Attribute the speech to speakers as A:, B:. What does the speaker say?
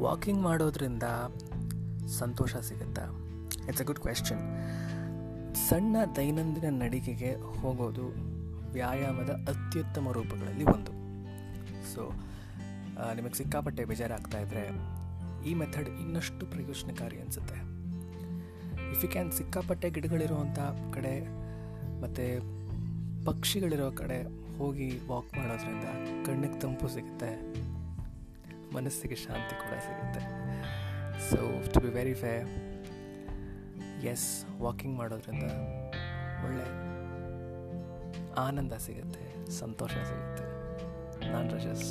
A: Walking ಮಾಡೋದ್ರಿಂದ ಸಂತೋಷ ಸಿಗುತ್ತಾ? It's a good question ಸಣ್ಣ ದೈನಂದಿನ ನಡಿಗೆಗೆ ಹೋಗೋದು ವ್ಯಾಯಾಮದ ಅತ್ಯುತ್ತಮ ರೂಪಗಳಲ್ಲಿ ಒಂದು. ಸೊ ನಿಮಗೆ ಸಿಕ್ಕಾಪಟ್ಟೆ ಬೇಜಾರಾಗ್ತಾ ಇದ್ದರೆ ಈ ಮೆಥಡ್ ಇನ್ನಷ್ಟು ಪ್ರಯೋಜನಕಾರಿ ಅನಿಸುತ್ತೆ. ಇಫ್ ಯು ಕ್ಯಾನ್ ಸಿಕ್ಕಾಪಟ್ಟೆ ಗಿಡಗಳಿರುವಂಥ ಕಡೆ ಮತ್ತು ಪಕ್ಷಿಗಳಿರೋ ಕಡೆ ಹೋಗಿ ವಾಕ್ ಮಾಡೋದ್ರಿಂದ ಕಣ್ಣಿಗೆ ತಂಪು ಸಿಗುತ್ತೆ. ಮನಸ್ಸಿಗೆ ಶಾಂತಿ ಕೂಡ ಸಿಗುತ್ತೆ. ಸೊ ಟು ಬಿ ವೆರಿ ಫೇ ಎಸ್ ವಾಕಿಂಗ್ ಮಾಡೋದ್ರಿಂದ ಒಳ್ಳೆ ಆನಂದ ಸಿಗುತ್ತೆ, ಸಂತೋಷ ಸಿಗುತ್ತೆ. ನಾನು ರಜಸ್